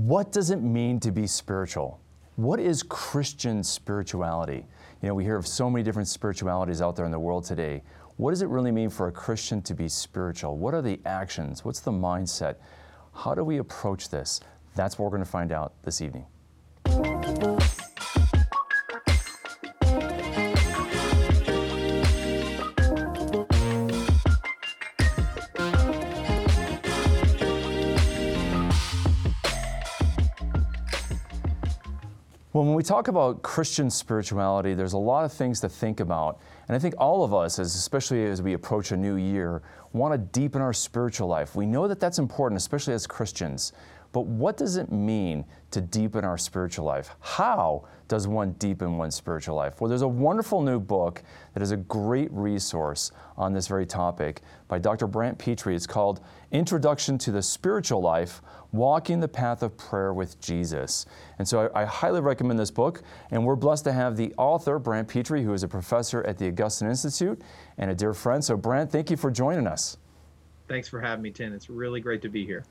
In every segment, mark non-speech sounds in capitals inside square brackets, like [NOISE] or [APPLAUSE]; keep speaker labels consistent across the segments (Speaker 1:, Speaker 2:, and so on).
Speaker 1: What does it mean to be spiritual? What is Christian spirituality? You know, we hear of so many different spiritualities out there in the world today. What does it really mean for a Christian to be spiritual? What are the actions? What's the mindset? How do we approach this? That's what we're going to find out this evening. Well, when we talk about Christian spirituality, there's a lot of things to think about. And I think all of us, especially as we approach a new year, want to deepen our spiritual life. We know that that's important, especially as Christians. But what does it mean to deepen our spiritual life? How does one deepen one's spiritual life? Well, there's a wonderful new book that is a great resource on this very topic by Dr. Brant Pitre. It's called Introduction to the Spiritual Life Walking the Path of Prayer with Jesus. And so I, I highly recommend this book. And we're blessed to have the author, Brant Pitre, who is a professor at the Augustine Institute and a dear friend. So, Brant, thank you for joining us.
Speaker 2: Thanks for having me, Tim. It's really great to be here.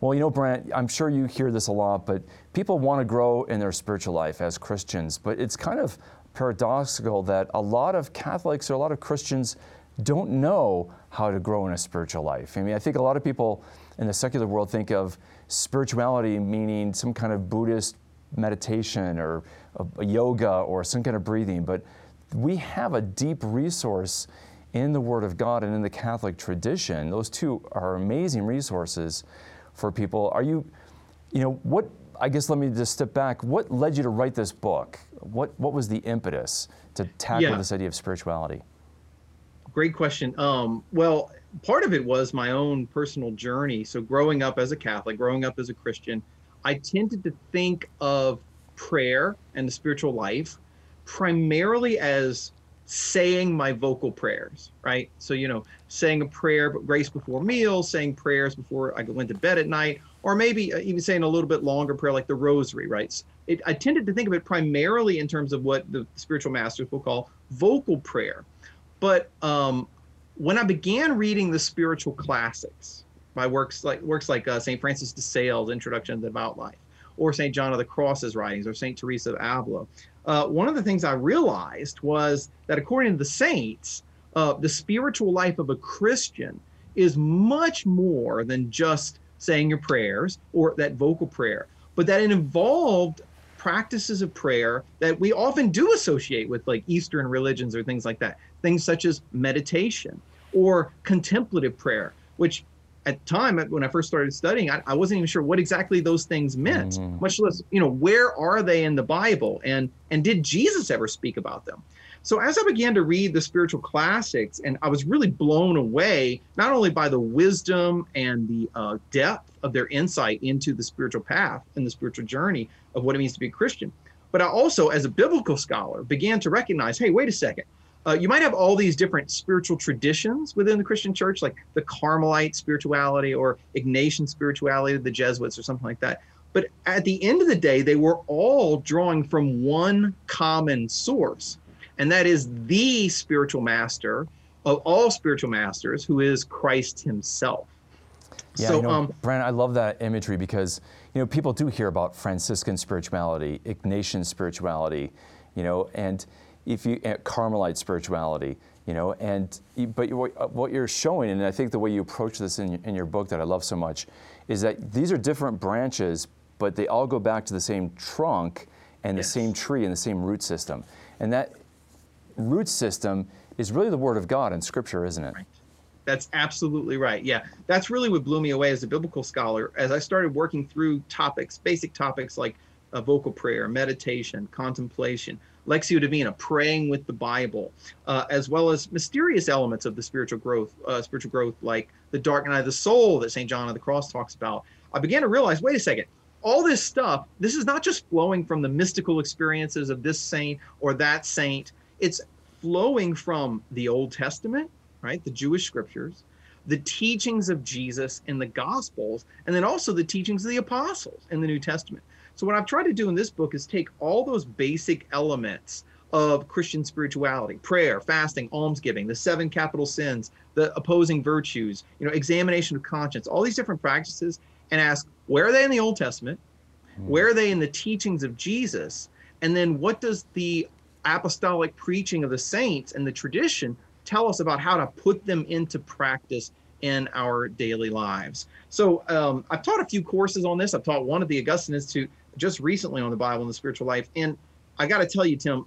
Speaker 1: Well, you know, Brant, I'm sure you hear this a lot, but people want to grow in their spiritual life as Christians. But it's kind of paradoxical that a lot of Catholics or a lot of Christians don't know how to grow in a spiritual life. I mean, I think a lot of people in the secular world think of spirituality meaning some kind of Buddhist meditation or yoga or some kind of breathing, but we have a deep resource in the Word of God and in the Catholic tradition. Those two are amazing resources for people. Are you, you know, what, I guess let me just step back. What led you to write this book? What, what was the impetus to tackle yeah. this idea of spirituality?
Speaker 2: Great question. Um, well, part of it was my own personal journey. So, growing up as a Catholic, growing up as a Christian, I tended to think of prayer and the spiritual life primarily as saying my vocal prayers, right? So, you know, saying a prayer, grace before meals, saying prayers before I go into bed at night, or maybe uh, even saying a little bit longer prayer like the rosary, right? It, I tended to think of it primarily in terms of what the spiritual masters will call vocal prayer. But um, when I began reading the spiritual classics by works like works like uh, St. Francis de Sales, Introduction to the Devout Life, or St. John of the Cross's writings, or St. Teresa of Avila, uh, one of the things I realized was that according to the saints, uh, the spiritual life of a Christian is much more than just saying your prayers or that vocal prayer, but that it involved practices of prayer that we often do associate with like Eastern religions or things like that. Things such as meditation or contemplative prayer, which at the time when I first started studying, I, I wasn't even sure what exactly those things meant, mm-hmm. much less, you know, where are they in the Bible and and did Jesus ever speak about them? So as I began to read the spiritual classics, and I was really blown away not only by the wisdom and the uh, depth of their insight into the spiritual path and the spiritual journey of what it means to be a Christian, but I also, as a biblical scholar, began to recognize, hey, wait a second uh, you might have all these different spiritual traditions within the Christian church, like the Carmelite spirituality or Ignatian spirituality, the Jesuits, or something like that. But at the end of the day, they were all drawing from one common source, and that is the spiritual master of all spiritual masters, who is Christ Himself.
Speaker 1: Yeah, so, you know, um, Brandon, I love that imagery because you know people do hear about Franciscan spirituality, Ignatian spirituality, you know, and if you uh, Carmelite spirituality, you know, and but what you're showing, and I think the way you approach this in, in your book that I love so much, is that these are different branches, but they all go back to the same trunk and yes. the same tree and the same root system, and that root system is really the Word of God in Scripture, isn't it?
Speaker 2: Right. That's absolutely right. Yeah, that's really what blew me away as a biblical scholar. As I started working through topics, basic topics like uh, vocal prayer, meditation, contemplation, Lectio Divina, praying with the Bible, uh, as well as mysterious elements of the spiritual growth, uh, spiritual growth like the dark night of the soul that St. John of the Cross talks about. I began to realize, wait a second, all this stuff, this is not just flowing from the mystical experiences of this saint or that saint. It's flowing from the Old Testament, right, the Jewish scriptures, the teachings of Jesus in the Gospels, and then also the teachings of the apostles in the New Testament. So what I've tried to do in this book is take all those basic elements of Christian spirituality, prayer, fasting, almsgiving, the seven capital sins, the opposing virtues, you know, examination of conscience, all these different practices and ask where are they in the Old Testament? Where are they in the teachings of Jesus? And then what does the apostolic preaching of the saints and the tradition tell us about how to put them into practice in our daily lives? So um, I've taught a few courses on this. I've taught one at the Augustine Institute just recently on the Bible and the spiritual life. And I got to tell you, Tim,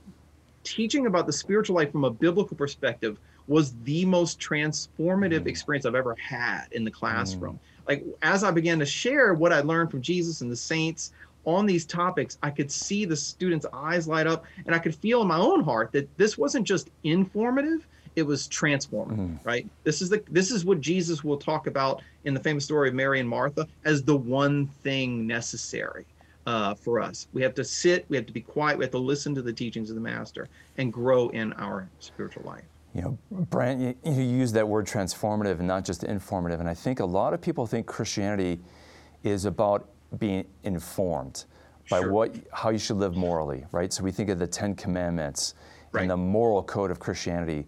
Speaker 2: teaching about the spiritual life from a biblical perspective was the most transformative experience I've ever had in the classroom. Mm. Like as I began to share what I learned from Jesus and the saints on these topics, I could see the students' eyes light up and I could feel in my own heart that this wasn't just informative, it was transformative, mm. right? This is the this is what Jesus will talk about in the famous story of Mary and Martha as the one thing necessary uh, for us. We have to sit, we have to be quiet, we have to listen to the teachings of the Master and grow in our spiritual life.
Speaker 1: You know, Brant, you, you use that word transformative and not just informative. And I think a lot of people think Christianity is about being informed by sure. what how you should live morally, right? So we think of the Ten Commandments right. and the moral code of Christianity.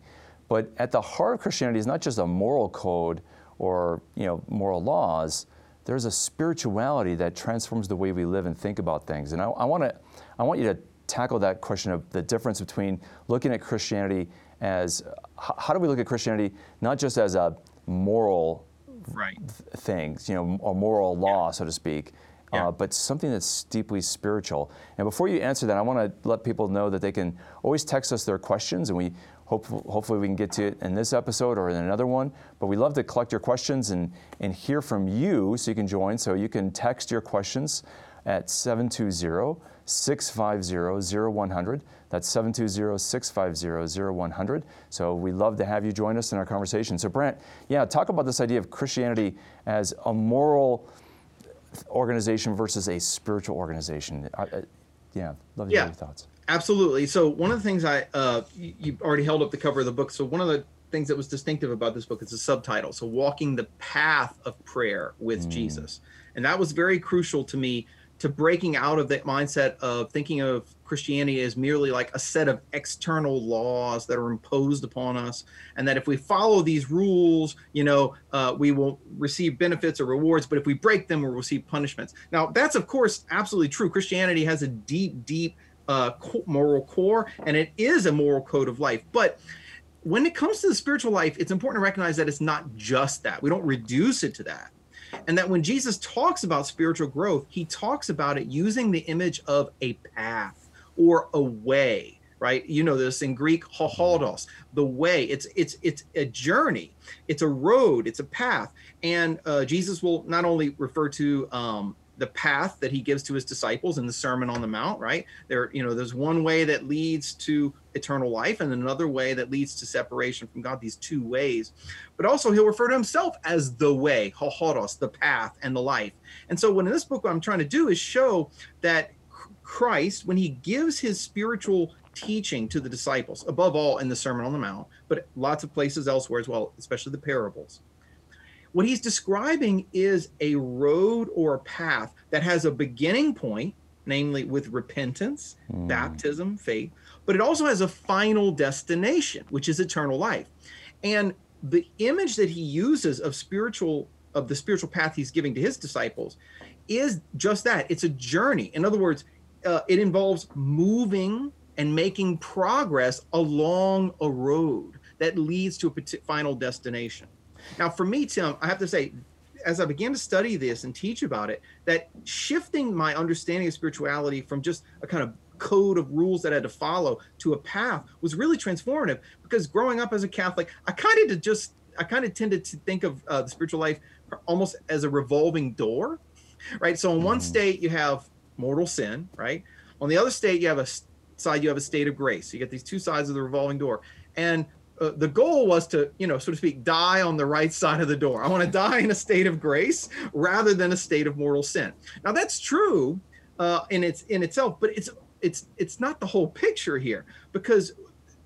Speaker 1: But at the heart of Christianity is not just a moral code or you know moral laws, there's a spirituality that transforms the way we live and think about things. And I, I want to, I want you to tackle that question of the difference between looking at Christianity as how do we look at Christianity not just as a moral
Speaker 2: right.
Speaker 1: th- things, you know, a moral law, yeah. so to speak, yeah. uh, but something that's deeply spiritual. And before you answer that, I want to let people know that they can always text us their questions, and we hope, hopefully we can get to it in this episode or in another one. But we love to collect your questions and, and hear from you so you can join. So you can text your questions at 720 650 0100. That's 720 650 0100. So we love to have you join us in our conversation. So, Brant, yeah, talk about this idea of Christianity as a moral organization versus a spiritual organization. I, I, yeah, love to yeah. hear your thoughts.
Speaker 2: Absolutely. So one of the things I uh, you, you already held up the cover of the book. So one of the things that was distinctive about this book is the subtitle. So walking the path of prayer with mm. Jesus, and that was very crucial to me to breaking out of that mindset of thinking of Christianity as merely like a set of external laws that are imposed upon us, and that if we follow these rules, you know, uh, we will receive benefits or rewards, but if we break them, we'll receive punishments. Now, that's of course absolutely true. Christianity has a deep, deep uh, moral core, and it is a moral code of life. But when it comes to the spiritual life, it's important to recognize that it's not just that. We don't reduce it to that. And that when Jesus talks about spiritual growth, he talks about it using the image of a path or a way, right? You know this in Greek, hohodos, the way. It's it's it's a journey, it's a road, it's a path. And uh, Jesus will not only refer to um, the path that he gives to his disciples in the sermon on the mount right? There you know there's one way that leads to eternal life and another way that leads to separation from god these two ways. But also he'll refer to himself as the way hohoros the path and the life. And so when in this book what i'm trying to do is show that christ when he gives his spiritual teaching to the disciples above all in the sermon on the mount but lots of places elsewhere as well especially the parables what he's describing is a road or a path that has a beginning point, namely with repentance, mm. baptism, faith, but it also has a final destination, which is eternal life. And the image that he uses of spiritual of the spiritual path he's giving to his disciples is just that it's a journey in other words uh, it involves moving and making progress along a road that leads to a final destination now, for me, Tim, I have to say, as I began to study this and teach about it, that shifting my understanding of spirituality from just a kind of code of rules that I had to follow to a path was really transformative. Because growing up as a Catholic, I kind of just I kind of tended to think of uh, the spiritual life almost as a revolving door, right? So in one mm-hmm. state you have mortal sin, right? On the other state you have a side you have a state of grace. You get these two sides of the revolving door, and uh, the goal was to, you know, so to speak, die on the right side of the door. I want to die in a state of grace rather than a state of mortal sin. Now that's true uh, in its in itself, but it's it's it's not the whole picture here because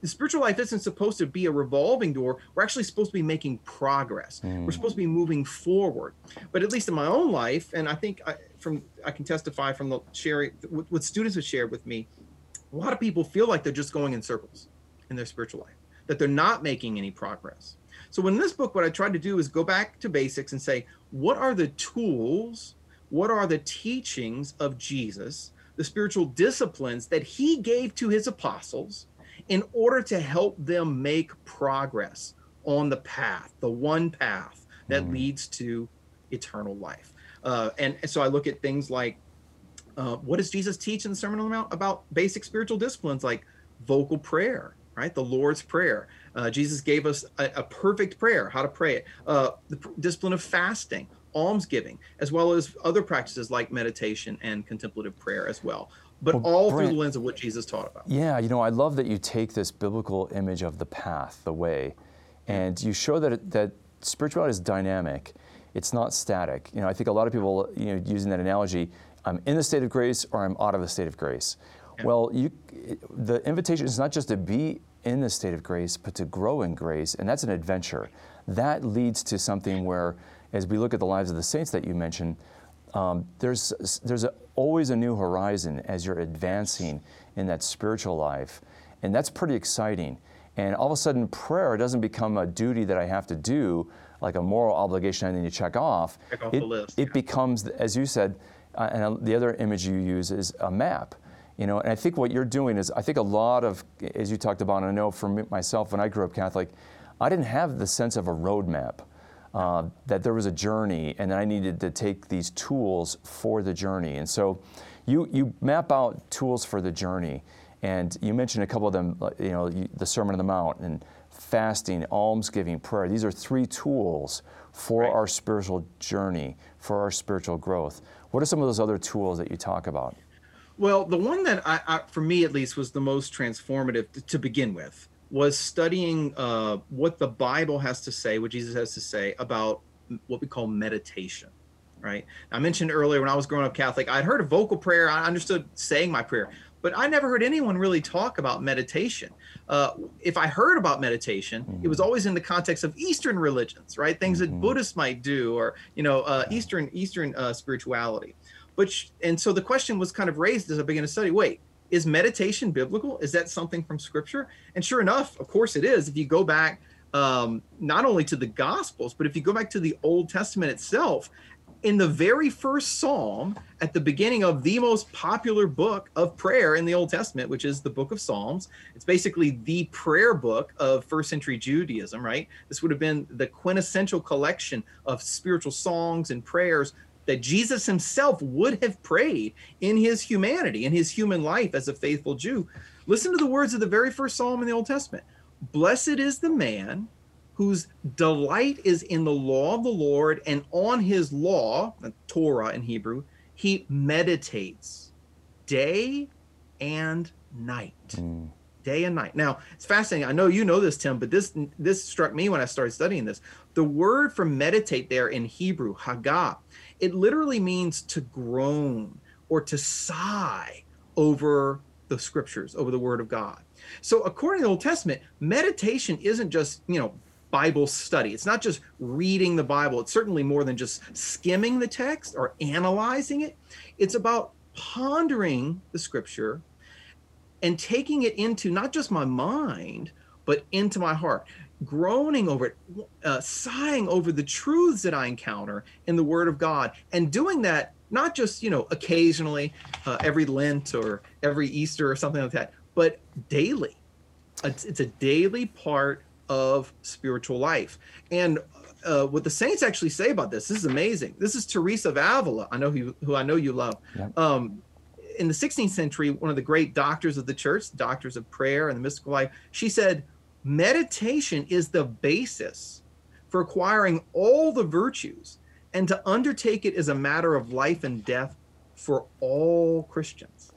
Speaker 2: the spiritual life isn't supposed to be a revolving door. We're actually supposed to be making progress. Mm. We're supposed to be moving forward. But at least in my own life, and I think I, from I can testify from the sharing what students have shared with me, a lot of people feel like they're just going in circles in their spiritual life that they're not making any progress. So in this book, what I tried to do is go back to basics and say, what are the tools what are the teachings of Jesus, the spiritual disciplines that he gave to his apostles in order to help them make progress on the path, the one path that mm. leads to eternal life. Uh, and, and so I look at things like uh, what does Jesus teach in the Sermon on the Mount about basic spiritual disciplines like vocal prayer, right? The Lord's Prayer. Uh, Jesus gave us a, a, perfect prayer, how to pray it. Uh, the pr- discipline of fasting, almsgiving, as well as other practices like meditation and contemplative prayer as well. But well, all Brant, through the lens of what Jesus taught about.
Speaker 1: Yeah, you know, I love that you take this biblical image of the path, the way, and you show that it, that spirituality is dynamic. It's not static. You know, I think a lot of people, you know, using that analogy, I'm in the state of grace or I'm out of the state of grace. Well, you, the invitation is not just to be in the state of grace, but to grow in grace, and that's an adventure. That leads to something where, as we look at the lives of the saints that you mentioned, um, there's there's a, always a new horizon as you're advancing in that spiritual life, and that's pretty exciting. And all of a sudden, prayer doesn't become a duty that I have to do, like a moral obligation I need to check off.
Speaker 2: Check off
Speaker 1: it,
Speaker 2: the list.
Speaker 1: It yeah. becomes, as you said, uh, and the other image you use is a map. You know, and I think what you're doing is, I think a lot of, as you talked about, and I know for me, myself, when I grew up Catholic, I didn't have the sense of a roadmap. Uh, that there was a journey, and that I needed to take these tools for the journey. And so, you you map out tools for the journey, and you mentioned a couple of them. You know, the Sermon on the Mount and fasting, almsgiving, prayer. These are three tools for right. our spiritual journey, for our spiritual growth. What are some of those other tools that you talk about?
Speaker 2: Well, the one that I, I for me at least, was the most transformative to, to begin with was studying uh, what the Bible has to say, what Jesus has to say about what we call meditation. Right. I mentioned earlier when I was growing up Catholic, I'd heard of vocal prayer. I understood saying my prayer, but I never heard anyone really talk about meditation. Uh, if I heard about meditation, mm-hmm. it was mm-hmm. always in the context of Eastern religions, right? Things mm-hmm. that Buddhists might do, or you know, uh, Eastern Eastern uh, spirituality. But and so the question was kind of raised as I began to study. Wait, is meditation biblical? Is that something from Scripture? And sure enough, of course it is. If you go back um, not only to the Gospels, but if you go back to the Old Testament itself, in the very first psalm at the beginning of the most popular book of prayer in the Old Testament, which is the book of Psalms. It's basically the prayer book of first century Judaism, right? This would have been the quintessential collection of spiritual songs and prayers that Jesus himself would have prayed in his humanity, in his human life as a faithful Jew. Listen to the words of the very first psalm in the Old Testament Blessed is the man whose delight is in the law of the Lord, and on his law, the Torah in Hebrew, he meditates day and night. Mm. Day and night. Now, it's fascinating. I know you know this, Tim, but this this struck me when I started studying this. The word for meditate there in Hebrew, hagah, it literally means to groan or to sigh over the scriptures, over the word of God. So according to the Old Testament, meditation isn't just, you know, Bible study. It's not just reading the Bible. It's certainly more than just skimming the text or analyzing it. It's about pondering the scripture and taking it into not just my mind, but into my heart groaning over it, uh, sighing over the truths that I encounter in the Word of God, and doing that not just you know occasionally, uh, every Lent or every Easter or something like that, but daily. It's, it's a daily part of spiritual life. And uh, what the saints actually say about this, this is amazing. This is Teresa of Avila, I know who, who I know you love. Yep. Um, in the 16th century, one of the great doctors of the church, doctors of prayer and the mystical life, she said, Meditation is the basis for acquiring all the virtues, and to undertake it is a matter of life and death for all Christians.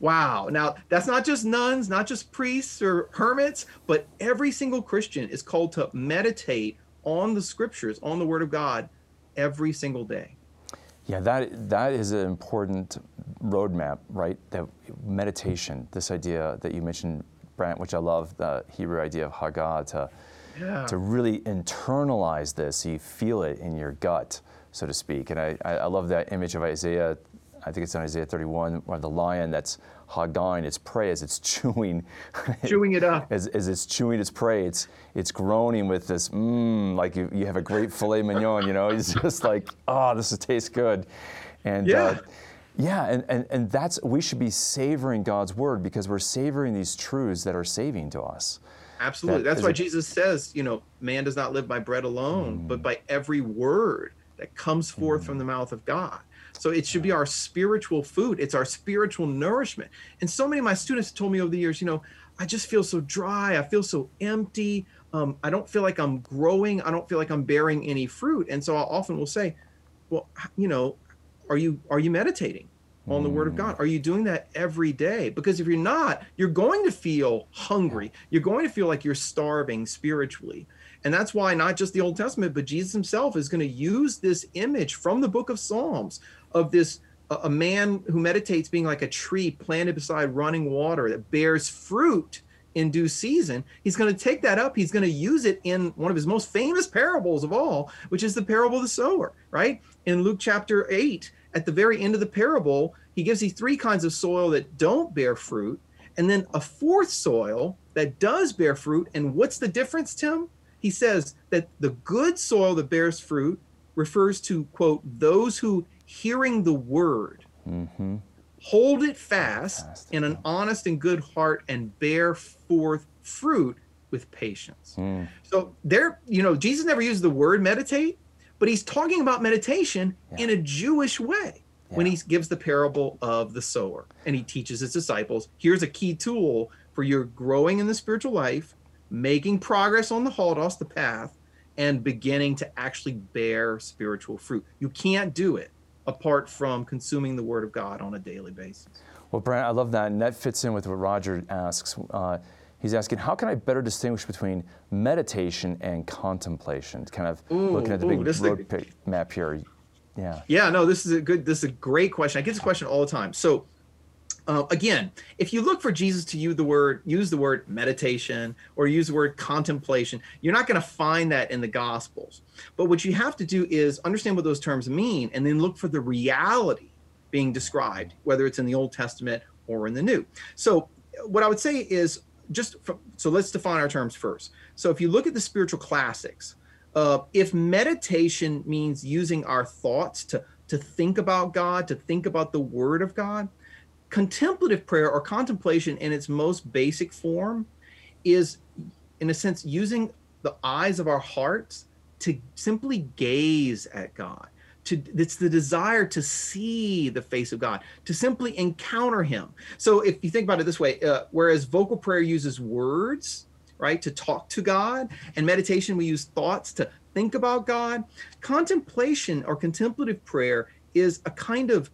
Speaker 2: Wow. Now, that's not just nuns, not just priests or hermits, but every single Christian is called to meditate on the scriptures, on the word of God every single day.
Speaker 1: Yeah, that that is an important roadmap, right? That meditation, this idea that you mentioned Brant, which I love, the Hebrew idea of Hagah, to, yeah. to really internalize this, so you feel it in your gut, so to speak. And I, I love that image of Isaiah, I think it's in Isaiah 31, where the lion that's Hagahing its prey as it's [LAUGHS] chewing.
Speaker 2: Chewing it up.
Speaker 1: as, as it's chewing its prey, it's, it's groaning with this, mmm, like you, you have a great filet mignon, you know? It's [LAUGHS] just like, oh, this tastes good. And
Speaker 2: Yeah.
Speaker 1: uh, yeah, and, and, and that's we should be savoring God's word because we're savoring these truths that are saving to us.
Speaker 2: Absolutely.
Speaker 1: That
Speaker 2: That's why Jesus says, you know, man does not live by bread alone,
Speaker 1: Mm.
Speaker 2: but by every word that comes forth from the mouth of God. So it should be our spiritual food. It's our spiritual nourishment. And so many of my students told me over the years, you know, I just feel so dry. I feel so empty. Um, I don't feel like I'm growing. I don't feel like I'm bearing any fruit. And so I often will say, well, you know, are you are you meditating on the word of God? Are you doing that every day? Because if you're not, you're going to feel hungry. You're going to feel like you're starving spiritually. And that's why not just the Old Testament, but Jesus himself is going to use this image from the book of Psalms of this a a man who meditates being like a tree planted beside running water that bears fruit in due season. He's going to take that up. He's going to use it in one of his most famous parables of all, which is the parable of the sower, right? In Luke chapter 8, at the very end of the parable, he gives these three kinds of soil that don't bear fruit, and then a fourth soil that does bear fruit. And what's the difference, Tim? He says that the good soil that bears fruit refers to, quote, those who hearing the word
Speaker 1: hmm
Speaker 2: hold it fast
Speaker 1: Fast,
Speaker 2: in an honest and good heart and bear forth fruit with patience.
Speaker 1: Mm.
Speaker 2: So there, you know, Jesus never used the word meditate, but he's talking about meditation
Speaker 1: Yeah.
Speaker 2: in a Jewish way when he gives the parable of the sower and he teaches his disciples, here's a key tool for your growing in the spiritual life, making progress on the holodos, the path, and beginning to actually bear spiritual fruit. You can't do it apart from consuming the word of God on a daily basis.
Speaker 1: Well, Brant, I love that, and that fits in with what Roger asks. Uh, he's asking, how can I better distinguish between meditation and contemplation? Kind of
Speaker 2: Ooh,
Speaker 1: looking at the
Speaker 2: ooh,
Speaker 1: big
Speaker 2: this is a-
Speaker 1: road pi- map here. Yeah.
Speaker 2: Yeah, no, this is a good, this is a great question. I get this question all the time. So, uh, again, if you look for Jesus to use the word, use the word meditation or use the word contemplation, you're not going to find that in the Gospels. But what you have to do is understand what those terms mean, and then look for the reality being described, whether it's in the Old Testament or in the New. So, what I would say is just so let's define our terms first. So, if you look at the spiritual classics, uh, if meditation means using our thoughts to to think about God, to think about the Word of God, contemplative prayer or contemplation in its most basic form is, in a sense, using the eyes of our hearts to simply gaze at God. To, it's the desire to see the face of God, to simply encounter Him. So, if you think about it this way, uh, whereas vocal prayer uses words, right, to talk to God, and meditation we use thoughts to think about God, contemplation or contemplative prayer is a kind of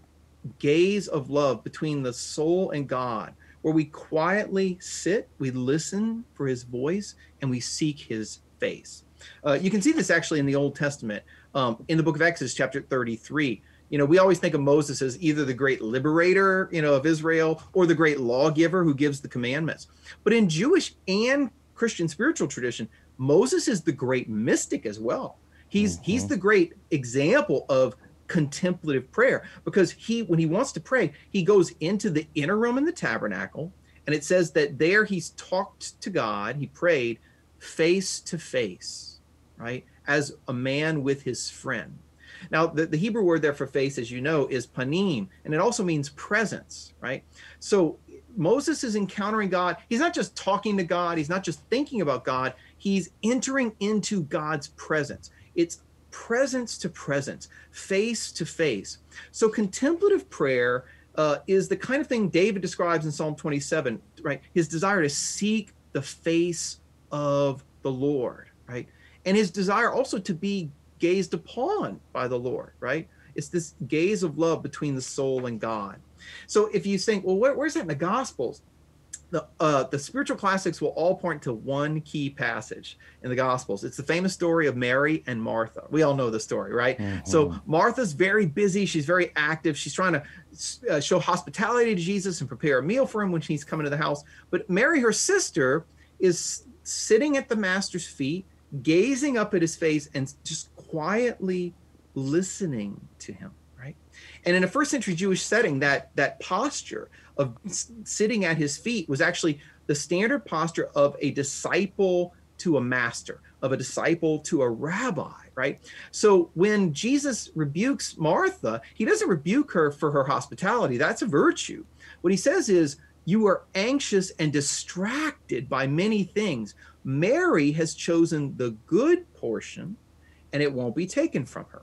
Speaker 2: gaze of love between the soul and God, where we quietly sit, we listen for his voice, and we seek his face. Uh, you can see this actually in the Old Testament, um, in the book of Exodus, chapter 33. You know, we always think of Moses as either the great liberator, you know, of Israel or the great lawgiver who gives the commandments. But in Jewish and Christian spiritual tradition, Moses is the great mystic as well. He's he's the great example of contemplative prayer because he when he wants to pray he goes into the inner room in the tabernacle and it says that there he's talked to god he prayed face to face right as a man with his friend now the, the hebrew word there for face as you know is panim and it also means presence right so moses is encountering god he's not just talking to god he's not just thinking about god he's entering into god's presence it's presence to presence, face to face. So contemplative prayer uh, is the kind of thing David describes in Psalm 27, right? His desire to seek the face of the Lord, right? And his desire also to be gazed upon by the Lord, right? It's this gaze of love between the soul and God. So if you think, well, where, where's that in the Gospels? the uh, the spiritual classics will all point to one key passage in the Gospels. It's the famous story of Mary and Martha. We all know the story, right? So Martha's very busy. She's very active. She's trying to uh, show hospitality to Jesus and prepare a meal for him when he's coming to the house. But Mary, her sister, is sitting at the master's feet, gazing up at his face, and just quietly listening to him. Right? And in a first century Jewish setting, that that posture of sitting at his feet was actually the standard posture of a disciple to a master, of a disciple to a rabbi, right? So when Jesus rebukes Martha, he doesn't rebuke her for her hospitality. That's a virtue. What he says is, You are anxious and distracted by many things. Mary has chosen the good portion, and it won't be taken from her.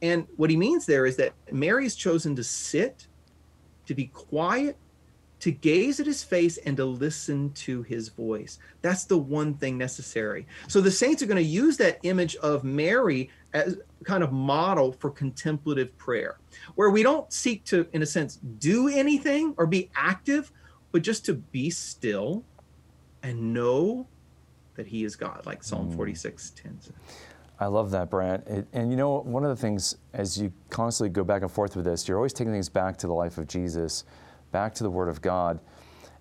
Speaker 2: And what he means there is that Mary has chosen to sit, to be quiet, to gaze at his face and to listen to his voice. That's the one thing necessary. So the saints are going to use that image of Mary as kind of model for contemplative prayer, where we don't seek to, in a sense, do anything or be active, but just to be still and know that he is God, like Psalm mm. 46 10.
Speaker 1: I love that, Brant. It, and you know, one of the things, as you constantly go back and forth with this, you're always taking things back to the life of Jesus back to the Word of God.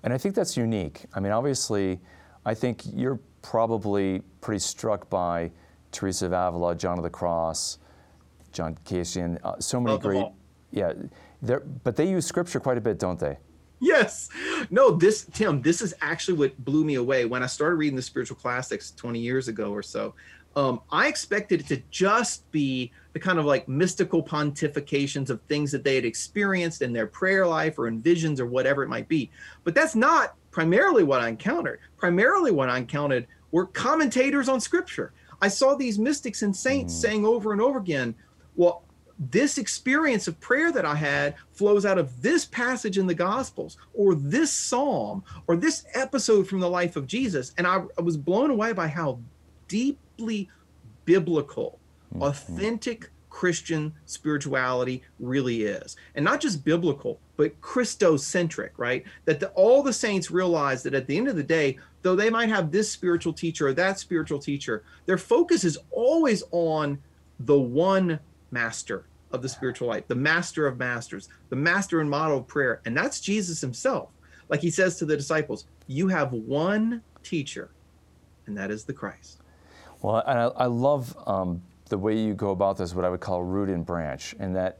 Speaker 1: And I think that's unique. I mean, obviously, I think you're probably pretty struck by Teresa of Avila, John of the Cross, John Cassian, uh, so many great. Yeah, but they use scripture quite a bit, don't they? [LAUGHS]
Speaker 2: Yes. No, this, Tim, this is actually what blew me away. When I started reading the spiritual classics 20 years ago or so, um, I expected it to just be the kind of like mystical pontifications of things that they had experienced in their prayer life or in visions or whatever it might be. But that's not primarily what I encountered. Primarily, what I encountered were commentators on scripture. I saw these mystics and saints mm. saying over and over again, well, this experience of prayer that I had flows out of this passage in the Gospels, or this psalm, or this episode from the life of Jesus. And I, I was blown away by how deeply biblical mm-hmm. authentic Christian spirituality really is. And not just biblical, but Christocentric, right? That the, all the saints realize that at the end of the day, though they might have this spiritual teacher or that spiritual teacher, their focus is always on the one master of the spiritual life, the master of masters, the master and model of prayer. And that's Jesus himself. Like he says to the disciples, you have one teacher, and that is the Christ.
Speaker 1: Well, I, I love um, the way you go about this, what I would call root and branch, and that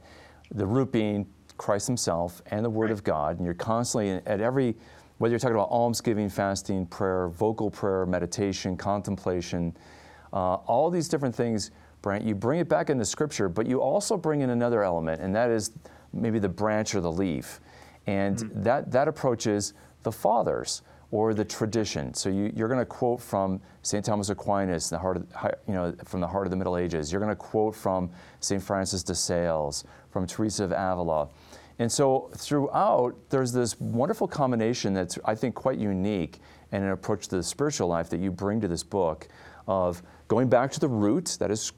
Speaker 1: the root being Christ Himself and the Word right. of God, and you're constantly at every, whether you're talking about almsgiving, fasting, prayer, vocal prayer, meditation, contemplation, uh, all these different things, You bring it back into Scripture, but you also bring in another element, and that is maybe the branch or the leaf. And mm-hmm. that, that approach is the fathers or the tradition. So you, are going to quote from St. Thomas Aquinas, the heart of, you know, from the heart of the Middle Ages. You're going to quote from St. Francis de Sales, from Teresa of Avila. And so throughout, there's this wonderful combination that's, I think, quite unique and an approach to the spiritual life that you bring to this book of going back to the root, that is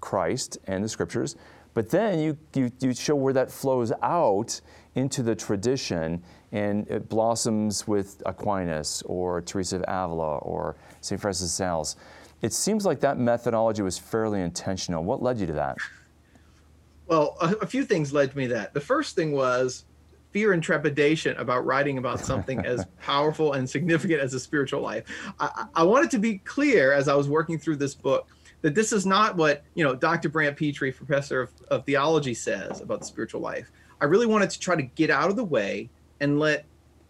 Speaker 1: Christ and the scriptures, but then you, you, you show where that flows out into the tradition and it blossoms with Aquinas or Teresa of Avila or St. Francis of Sales. It seems like that methodology was fairly intentional. What led you to that?
Speaker 2: Well, a, a few things led me to that. The first thing was fear and trepidation about writing about something as [LAUGHS] powerful and significant as a spiritual life. I, I wanted to be clear as I was working through this book that this is not what you know Dr. Brant Pitre professor of, of theology, says about the spiritual life. I really wanted to try to get out of the way and let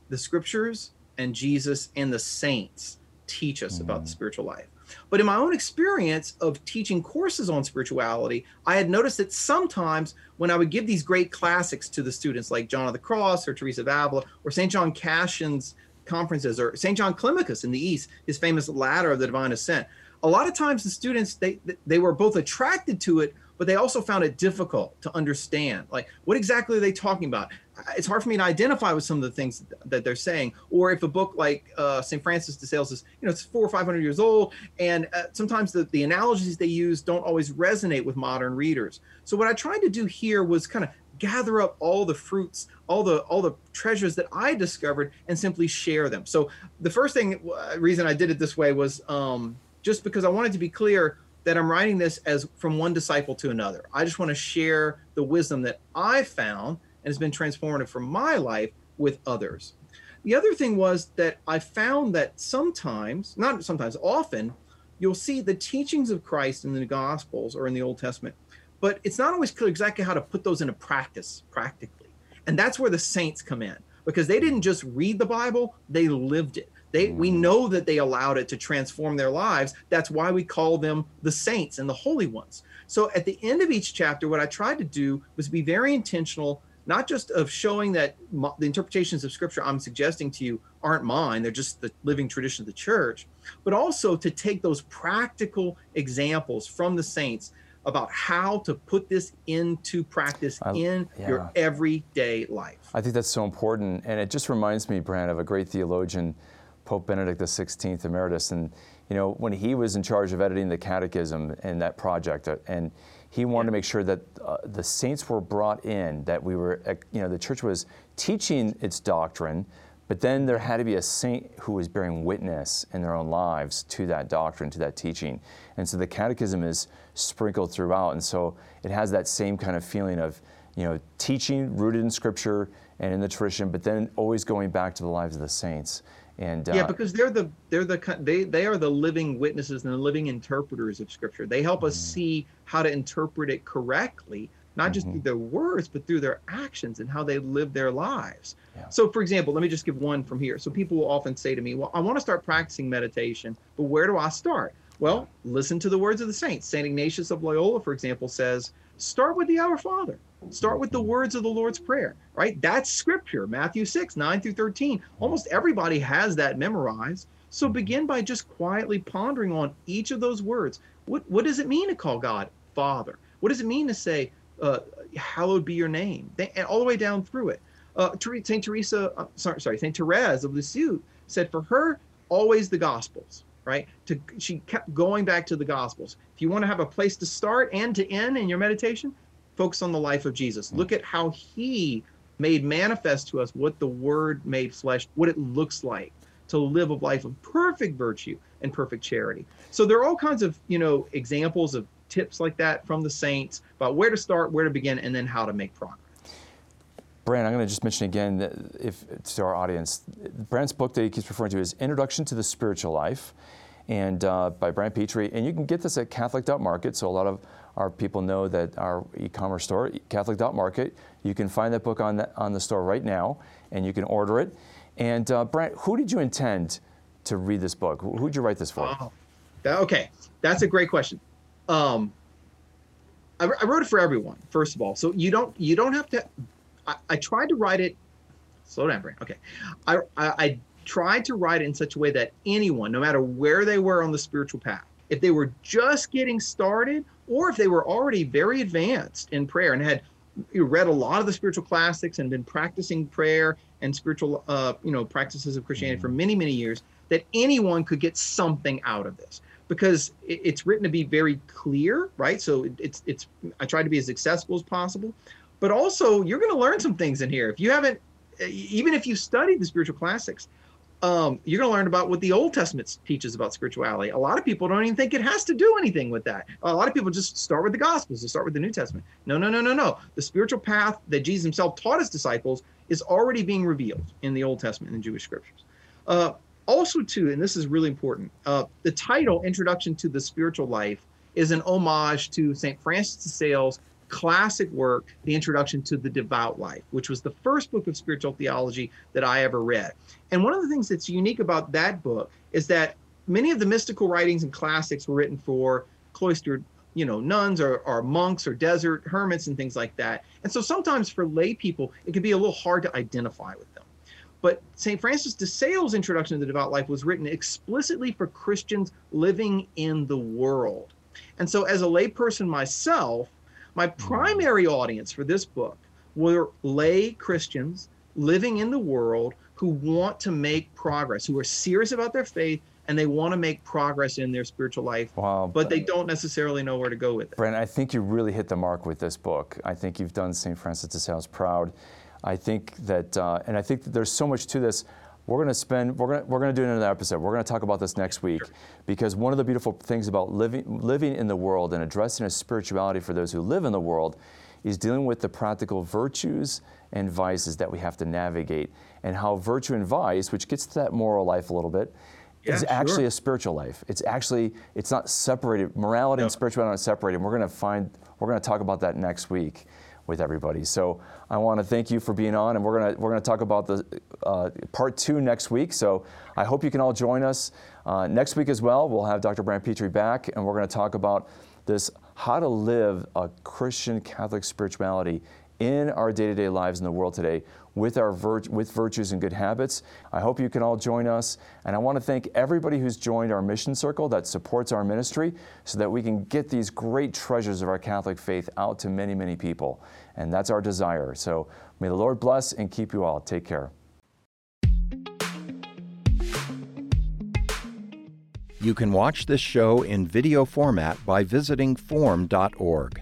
Speaker 2: the scriptures and Jesus and the saints teach us mm-hmm. about the mm. spiritual life. But in my own experience of teaching courses on spirituality, I had noticed that sometimes when I would give these great classics to the students, like John of the Cross or Teresa of Avila or St. John Cassian's conferences or St. John Climacus in the East, his famous Ladder of the Divine Ascent, a lot of times the students they they were both attracted to it but they also found it difficult to understand like what exactly are they talking about? It's hard for me to identify with some of the things that they're saying. Or if a book like uh, st francis de sales is you know it's four or five hundred years old and uh, sometimes the, the analogies they use don't always resonate with modern readers. So what i tried to do here was kind of gather up all the fruits all the all the treasures that i discovered and simply share them. So the first thing uh, reason i did it this way was um, just because I wanted to be clear that I'm writing this as from one disciple to another. I just want to share the wisdom that I found and has been transformative for my life with others. The other thing was that I found that sometimes, not sometimes, often, you'll see the teachings of Christ in the Gospels or in the Old Testament, but it's not always clear exactly how to put those into practice practically. And that's where the saints come in because they didn't just read the Bible, they lived it They, we mm. know that they allowed it to transform their lives. That's why we call them the saints and the holy ones. So at the end of each chapter, what I tried to do was be very intentional, not just of showing that my, the interpretations of scripture I'm suggesting to you aren't mine, they're just the living tradition of the church, but also to take those practical examples from the saints about how to put this into practice
Speaker 1: I-
Speaker 2: in
Speaker 1: yeah.
Speaker 2: your everyday life.
Speaker 1: I think that's so important, and it just reminds me, Brant, of a great theologian, Pope Benedict XVI Emeritus, and you know when he was in charge of editing the Catechism and that project, uh, and he wanted to make sure that uh, the saints were brought in, that we were, uh, you know, the church was teaching its doctrine, but then there had to be a saint who was bearing witness in their own lives to that doctrine, to that teaching, and so the Catechism is sprinkled throughout, and so it has that same kind of feeling of you know, teaching rooted in Scripture and in the tradition, but then always going back to the lives of the saints. And uh,
Speaker 2: yeah because they're the they're the they they are the living witnesses and the living interpreters of scripture. They help us see how to interpret it correctly not just through their words but through their actions and how they live their lives.
Speaker 1: Yeah.
Speaker 2: so for example let me just give one from here. So people will often say to me well i want to start practicing meditation but where do i start? Well listen to the words of the saints. Saint ignatius of loyola for example says start with the our father start with the words of the lord's prayer right? That's scripture matthew 6 9 through 13 almost everybody has that memorized. So begin by just quietly pondering on each of those words. What, what does it mean to call god father? What does it mean to say uh, hallowed be your name and all the way down through it. Uh, saint teresa uh, sorry, sorry saint therese of lisieux said for her always the gospels right? To she kept going back to the gospels. If you want to have a place to start and to end in your meditation focus on the life of jesus look at how he made manifest to us what the word made flesh what it looks like to live a life of perfect virtue and perfect charity so there are all kinds of you know examples of tips like that from the saints about where to start where to begin and then how to make progress
Speaker 1: Brant, I'm going to just mention again that if to our audience, Brant's book that he keeps referring to is Introduction to the Spiritual Life, and uh, by Brant Pitre. And you can get this at Catholic.market. So a lot of our people know that our e-commerce store, Catholic.market, you can find that book on the, on the store right now, and you can order it. And uh, Brant, who did you intend to read this book? Who did you write this for?
Speaker 2: Oh, that- okay, that's a great question. Um, I, I wrote it for everyone, first of all. So you don't you don't have to. I, I tried to write it. Slow down, Brant. Okay, I, I I tried to write it in such a way that anyone, no matter where they were on the spiritual path, if they were just getting started, or if they were already very advanced in prayer and had read a lot of the spiritual classics and been practicing prayer and spiritual uh, you know practices of Christianity for many many years, that anyone could get something out of this because it's written to be very clear, right? So it's it's I try to be as accessible as possible, but also you're going to learn some things in here. If you haven't, even if you studied the spiritual classics, um, you're going to learn about what the Old Testament teaches about spirituality. A lot of people don't even think it has to do anything with that. A lot of people just start with the Gospels, they start with the New Testament. No, no, no, no, no. The spiritual path that Jesus himself taught his disciples is already being revealed in the Old Testament and the Jewish scriptures. Uh, also, too, and this is really important, uh, the title "Introduction to the Spiritual Life" is an homage to Saint Francis de Sales' classic work, "The Introduction to the Devout Life," which was the first book of spiritual theology that I ever read. And one of the things that's unique about that book is that many of the mystical writings and classics were written for cloistered you know nuns or, or monks or desert hermits and things like that. And so sometimes for lay people it can be a little hard to identify with them. But st francis de sales introduction to the devout life was written explicitly for christians living in the world. And so as a layperson myself my primary audience for this book were lay christians living in the world who want to make progress who are serious about their faith and they want to make progress in their spiritual life
Speaker 1: Wow.
Speaker 2: but they don't necessarily know where to go with it.
Speaker 1: Brant, I think you really hit the mark with this book. I think you've done St. Francis de Sales proud. I think that, uh, and I think that there's so much to this. We're going to spend, we're going we're going to do in another episode. We're going to talk about this next week because one of the beautiful things about living, living in the world and addressing a spirituality for those who live in the world is dealing with the practical virtues and vices that we have to navigate and how virtue and vice, which gets to that moral life a little bit, is
Speaker 2: Yeah,
Speaker 1: actually
Speaker 2: sure.
Speaker 1: a spiritual life. It's actually it's not separated. Morality
Speaker 2: No.
Speaker 1: and spirituality are not separated. And we're going to find we're going to talk about that next week. With everybody. So I want to thank you for being on, and we're gonna we're gonna talk about the uh, part two next week. So I hope you can all join us uh, next week as well. We'll have Dr. Brant Pitre back, and we're to talk about this how to live a Christian Catholic spirituality in our day-to-day lives in the world today with our vir- with virtues and good habits. I hope you can all join us, and I want to thank everybody who's joined our mission circle that supports our ministry, so that we can get these great treasures of our Catholic faith out to many, many people, and that's our desire. So may the Lord bless and keep you all. Take care.
Speaker 3: You can watch this show in video format by visiting formed.org.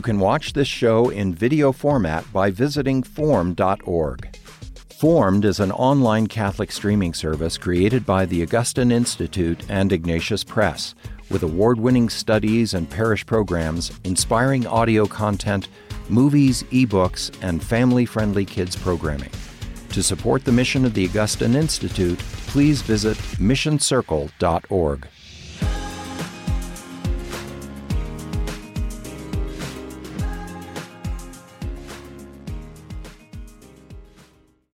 Speaker 3: You can watch this show in video format by visiting formed.org. Formed is an online Catholic streaming service created by the Augustine Institute and Ignatius Press, with award winning studies and parish programs, inspiring audio content, movies, ebooks, and family friendly kids programming. To support the mission of the Augustine Institute, please visit missioncircle.org.